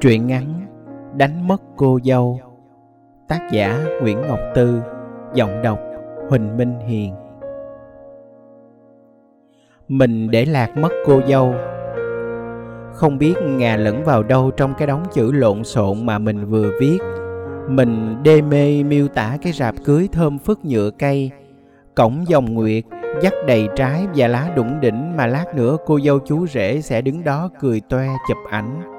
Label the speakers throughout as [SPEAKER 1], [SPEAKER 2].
[SPEAKER 1] Truyện ngắn Đánh mất cô dâu. Tác giả Nguyễn Ngọc Tư. Giọng đọc Huỳnh Minh Hiền. Mình để lạc mất cô dâu. Không biết ngà lẫn vào đâu trong cái đống chữ lộn xộn mà mình vừa viết. Mình đê mê miêu tả cái rạp cưới thơm phức nhựa cây. Cổng dòng nguyệt dắt đầy trái và lá đủng đỉnh mà lát nữa cô dâu chú rể sẽ đứng đó cười toe chụp ảnh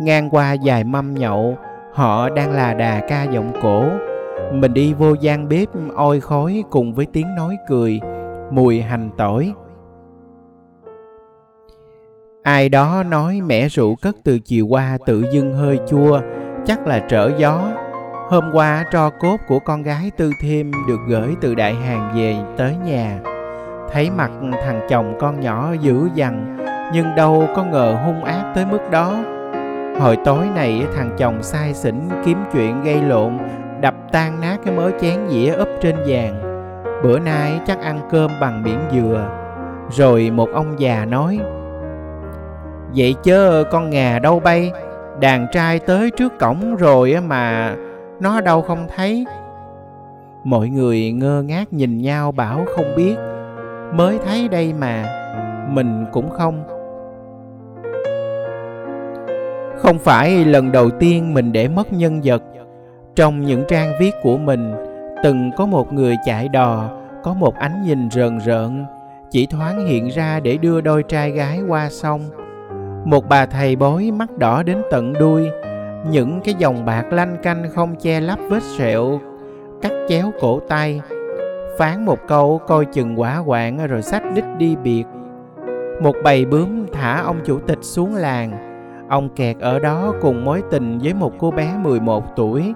[SPEAKER 1] ngang qua vài mâm nhậu, họ đang là đà ca giọng cổ. Mình đi vô gian bếp oi khói cùng với tiếng nói cười, mùi hành tỏi. Ai đó nói mẻ rượu cất từ chiều qua tự dưng hơi chua, chắc là trở gió. Hôm qua tro cốt của con gái tư thêm được gửi từ đại hàng về tới nhà. Thấy mặt thằng chồng con nhỏ dữ dằn, nhưng đâu có ngờ hung ác tới mức đó. Hồi tối này thằng chồng sai xỉn kiếm chuyện gây lộn, Đập tan nát cái mớ chén dĩa úp trên vàng. Bữa nay chắc ăn cơm bằng biển dừa. Rồi một ông già nói, Vậy chớ con ngà đâu bay, Đàn trai tới trước cổng rồi mà Nó đâu không thấy. Mọi người ngơ ngác nhìn nhau bảo không biết. Mới thấy đây mà, Mình cũng không không phải lần đầu tiên mình để mất nhân vật. Trong những trang viết của mình, từng có một người chạy đò, có một ánh nhìn rờn rợn, chỉ thoáng hiện ra để đưa đôi trai gái qua sông. Một bà thầy bói mắt đỏ đến tận đuôi, những cái dòng bạc lanh canh không che lấp vết sẹo, cắt chéo cổ tay, phán một câu coi chừng quả quạng rồi sách đích đi biệt. Một bầy bướm thả ông chủ tịch xuống làng. Ông kẹt ở đó cùng mối tình với một cô bé 11 tuổi.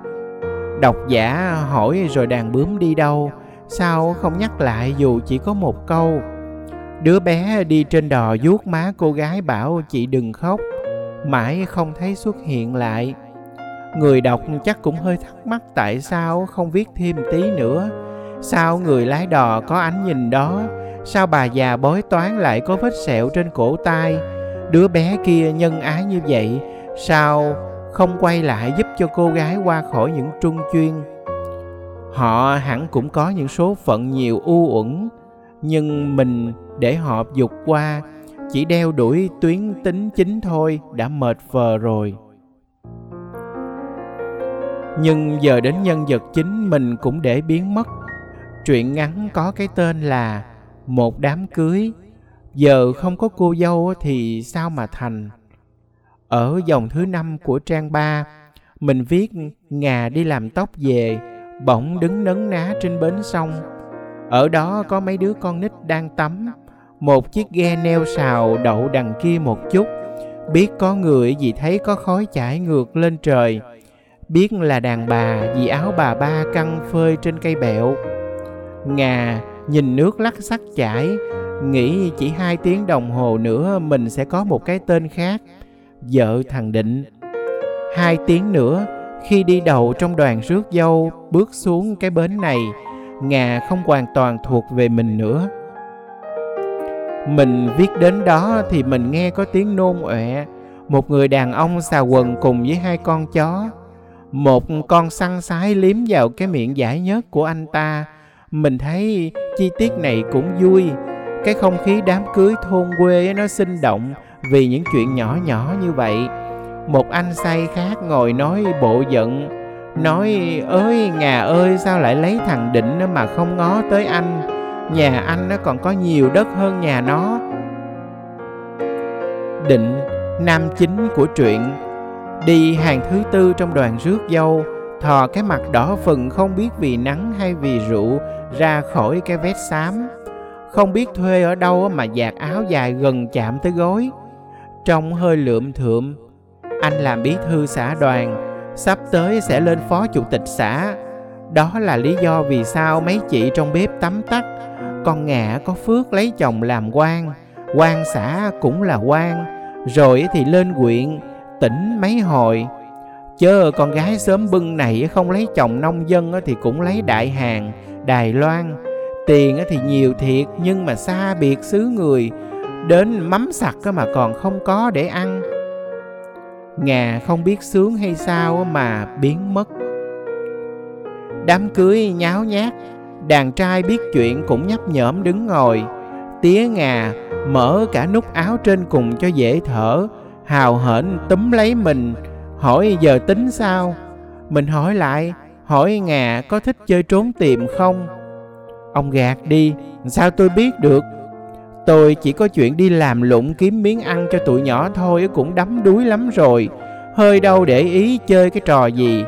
[SPEAKER 1] Độc giả hỏi rồi đàn bướm đi đâu, sao không nhắc lại dù chỉ có một câu. Đứa bé đi trên đò vuốt má cô gái bảo chị đừng khóc, mãi không thấy xuất hiện lại. Người đọc chắc cũng hơi thắc mắc tại sao không viết thêm tí nữa. Sao người lái đò có ánh nhìn đó, sao bà già bói toán lại có vết sẹo trên cổ tay, đứa bé kia nhân ái như vậy, sao không quay lại giúp cho cô gái qua khỏi những trung chuyên? Họ hẳn cũng có những số phận nhiều u uẩn, nhưng mình để họ dục qua, chỉ đeo đuổi tuyến tính chính thôi, đã mệt vờ rồi. Nhưng giờ đến nhân vật chính mình cũng để biến mất. Truyện ngắn có cái tên là một đám cưới giờ không có cô dâu thì sao mà thành? Ở dòng thứ năm của trang ba, mình viết ngà đi làm tóc về, bỗng đứng nấn ná trên bến sông. Ở đó có mấy đứa con nít đang tắm. Một chiếc ghe neo xào đậu đằng kia một chút. Biết có người vì thấy có khói chảy ngược lên trời. Biết là đàn bà vì áo bà ba căng phơi trên cây bẹo. Ngà nhìn nước lắc sắc chảy nghĩ chỉ hai tiếng đồng hồ nữa mình sẽ có một cái tên khác, vợ thằng định. Hai tiếng nữa, khi đi đầu trong đoàn rước dâu bước xuống cái bến này, ngà không hoàn toàn thuộc về mình nữa. Mình viết đến đó thì mình nghe có tiếng nôn ọe, một người đàn ông xà quần cùng với hai con chó. Một con săn sái liếm vào cái miệng giải nhớt của anh ta. Mình thấy chi tiết này cũng vui cái không khí đám cưới thôn quê nó sinh động vì những chuyện nhỏ nhỏ như vậy. Một anh say khác ngồi nói bộ giận, nói, ơi, ngà ơi, sao lại lấy thằng định mà không ngó tới anh? Nhà anh nó còn có nhiều đất hơn nhà nó. Định, nam chính của truyện, đi hàng thứ tư trong đoàn rước dâu, thò cái mặt đỏ phừng không biết vì nắng hay vì rượu ra khỏi cái vét xám không biết thuê ở đâu mà giặt áo dài gần chạm tới gối. Trông hơi lượm thượm, anh làm bí thư xã đoàn, sắp tới sẽ lên phó chủ tịch xã. Đó là lý do vì sao mấy chị trong bếp tắm tắt con ngạ có phước lấy chồng làm quan quan xã cũng là quan. Rồi thì lên quyện tỉnh mấy hồi. Chớ con gái sớm bưng này không lấy chồng nông dân thì cũng lấy đại hàng, đài loan tiền thì nhiều thiệt, nhưng mà xa biệt xứ người. Đến mắm sặc mà còn không có để ăn. Ngà không biết sướng hay sao mà biến mất. Đám cưới nháo nhác, đàn trai biết chuyện cũng nhấp nhởm đứng ngồi. Tía ngà mở cả nút áo trên cùng cho dễ thở, hào hển túm lấy mình. Hỏi giờ tính sao? Mình hỏi lại, hỏi ngà có thích chơi trốn tìm không? Ông gạt đi. Sao tôi biết được? Tôi chỉ có chuyện đi làm lụng kiếm miếng ăn cho tụi nhỏ thôi, cũng đắm đuối lắm rồi. Hơi đâu để ý chơi cái trò gì.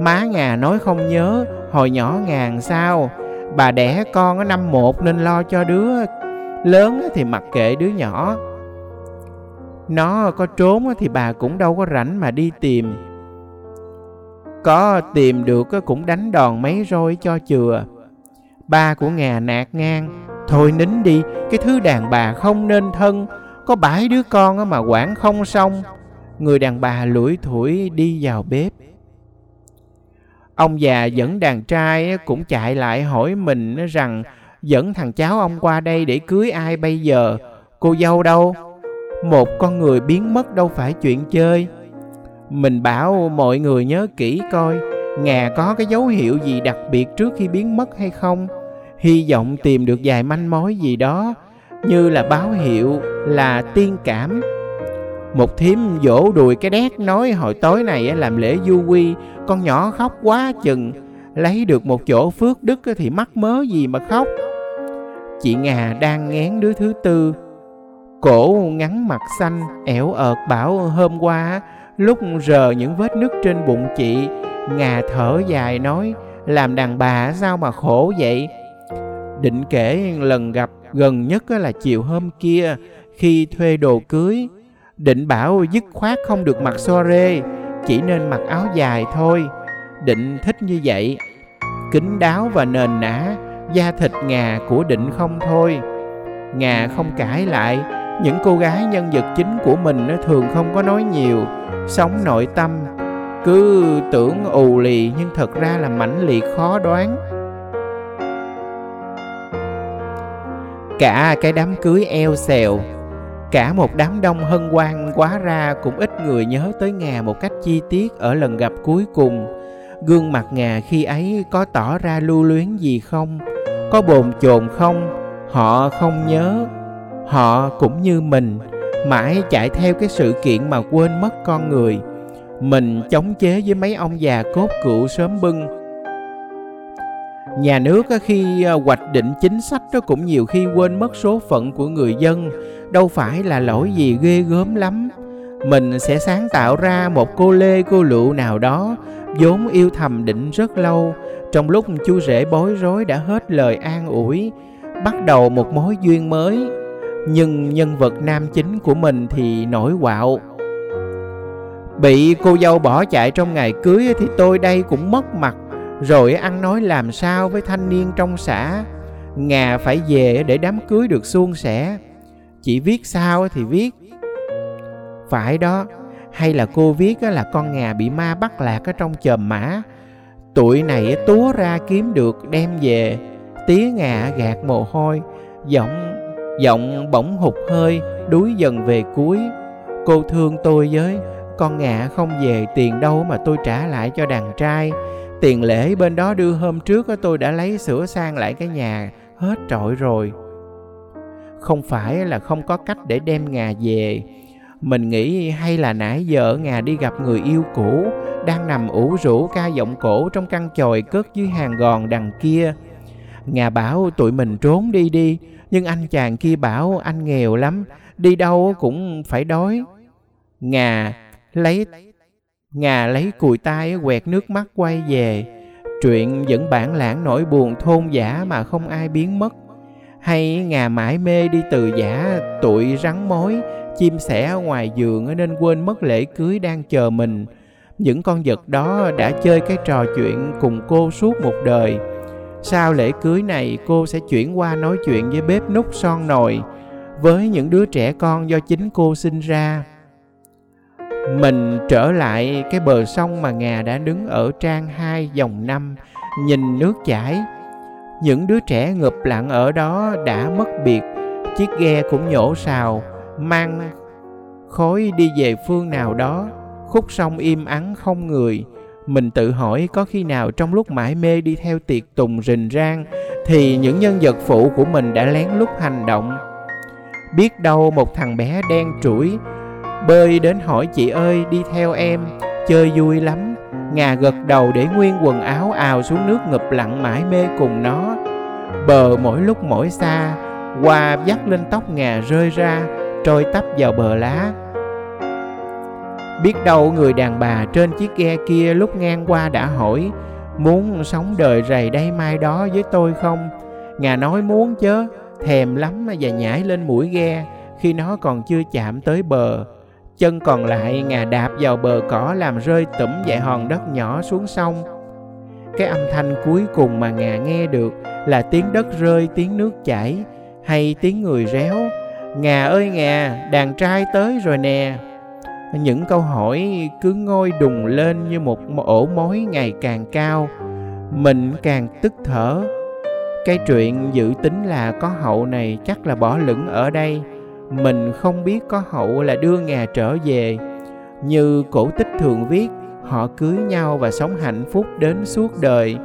[SPEAKER 1] Má ngà nói không nhớ, hồi nhỏ ngàn sao. Bà đẻ con ở năm một nên lo cho đứa. Lớn thì mặc kệ đứa nhỏ. Nó có trốn thì bà cũng đâu có rảnh mà đi tìm. Có tìm được cũng đánh đòn mấy roi cho chừa ba của ngà nạt ngang. Thôi nín đi, cái thứ đàn bà không nên thân. Có bãi đứa con mà quản không xong. Người đàn bà lủi thủi đi vào bếp. Ông già dẫn đàn trai cũng chạy lại hỏi mình rằng, dẫn thằng cháu ông qua đây để cưới ai bây giờ? Cô dâu đâu? Một con người biến mất đâu phải chuyện chơi. Mình bảo, mọi người nhớ kỹ coi, ngà có cái dấu hiệu gì đặc biệt trước khi biến mất hay không? Hy vọng tìm được vài manh mối gì đó, như là báo hiệu là tiên cảm. Một thím vỗ đùi cái đét nói, hồi tối này làm lễ du quy, con nhỏ khóc quá chừng. Lấy được một chỗ phước đức thì mắc mớ gì mà khóc? Chị ngà đang ngén đứa thứ tư. Cổ ngắn mặt xanh, ẻo ợt bảo, hôm qua lúc rờ những vết nứt trên bụng chị, ngà thở dài nói, làm đàn bà sao mà khổ vậy? Định kể lần gặp gần nhất là chiều hôm kia khi thuê đồ cưới. Định bảo dứt khoát không được mặc soare, chỉ nên mặc áo dài thôi. Định thích như vậy. Kính đáo và nền nã, da thịt ngà của định không thôi. Ngà không cãi lại, những cô gái nhân vật chính của mình thường không có nói nhiều, sống nội tâm. Cứ tưởng ù lì nhưng thật ra là mãnh liệt khó đoán. Cả cái đám cưới eo xèo. Cả một đám đông hân hoan quá ra cũng ít người nhớ tới ngà một cách chi tiết ở lần gặp cuối cùng. Gương mặt ngà khi ấy có tỏ ra lưu luyến gì không? Có bồn chồn không? Họ không nhớ. Họ cũng như mình, mãi chạy theo cái sự kiện mà quên mất con người. Mình chống chế với mấy ông già cốt cựu sớm bưng nhà nước khi ờ, hoạch định chính sách nó cũng nhiều khi quên mất số phận của người dân. Đâu phải là lỗi gì ghê gớm lắm. Mình sẽ sáng tạo ra một cô lê cô lựu nào đó, vốn yêu thầm định rất lâu. Trong lúc chú rể bối rối đã hết lời an ủi, bắt đầu một mối duyên mới. Nhưng nhân vật nam chính của mình thì nổi quạo. Bị cô dâu bỏ chạy trong ngày cưới thì tôi đây cũng mất mặt rồi ăn nói làm sao với thanh niên trong xã? Ngà phải về để đám cưới được suôn sẻ. Chỉ viết sao thì viết. Phải đó, hay là cô viết là con ngà bị ma bắt lạc ở trong chòm mã. Tụi này túa ra kiếm được, đem về. Tía ngà gạt mồ hôi, giọng giọng bỗng hụt hơi, đuối dần về cuối. Cô thương tôi với, con ngà không về tiền đâu mà tôi trả lại cho đàn trai tiền lễ bên đó đưa hôm trước tôi đã lấy sửa sang lại cái nhà hết trọi rồi. Không phải là không có cách để đem ngà về. Mình nghĩ hay là nãy giờ ngà đi gặp người yêu cũ, đang nằm ủ rũ ca giọng cổ trong căn chòi cất dưới hàng gòn đằng kia. Ngà bảo, tụi mình trốn đi đi, nhưng anh chàng kia bảo anh nghèo lắm, đi đâu cũng phải đói. Ngà lấy ngà lấy cùi tay quẹt nước mắt quay về. Chuyện vẫn bản lãng nỗi buồn thôn giả mà không ai biến mất. Hay ngà mãi mê đi từ giả, tụi rắn mối, chim sẻ ở ngoài giường nên quên mất lễ cưới đang chờ mình. Những con vật đó đã chơi cái trò chuyện cùng cô suốt một đời. Sau lễ cưới này, cô sẽ chuyển qua nói chuyện với bếp nút son nồi. Với những đứa trẻ con do chính cô sinh ra mình trở lại cái bờ sông mà ngà đã đứng ở trang hai dòng năm, nhìn nước chảy. Những đứa trẻ ngụp lặng ở đó đã mất biệt, chiếc ghe cũng nhổ sào mang khối đi về phương nào đó. Khúc sông im ắng không người. Mình tự hỏi có khi nào trong lúc mãi mê đi theo tiệc tùng rình rang, thì những nhân vật phụ của mình đã lén lút hành động. Biết đâu một thằng bé đen trũi bơi đến hỏi chị ơi, đi theo em. Chơi vui lắm. Ngà gật đầu để nguyên quần áo ào xuống nước ngập lặng mãi mê cùng nó. Bờ mỗi lúc mỗi xa, hoa dắt lên tóc ngà rơi ra, trôi tấp vào bờ lá. Biết đâu người đàn bà trên chiếc ghe kia lúc ngang qua đã hỏi, muốn sống đời rầy đây mai đó với tôi không? Ngà nói, muốn chớ thèm lắm và nhảy lên mũi ghe, khi nó còn chưa chạm tới bờ chân còn lại, ngà đạp vào bờ cỏ làm rơi tủm dại hòn đất nhỏ xuống sông. Cái âm thanh cuối cùng mà ngà nghe được là tiếng đất rơi, tiếng nước chảy, hay tiếng người réo, ngà ơi ngà, đàn trai tới rồi nè. Những câu hỏi cứ ngôi đùng lên như một ổ mối ngày càng cao. Mình càng tức thở. Cái chuyện dự tính là có hậu này chắc là bỏ lửng ở đây mình không biết có hậu là đưa ngà trở về. Như cổ tích thường viết, họ cưới nhau và sống hạnh phúc đến suốt đời.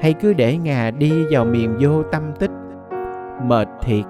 [SPEAKER 1] Hay cứ để ngà đi vào miền vô tâm tích. Mệt thiệt.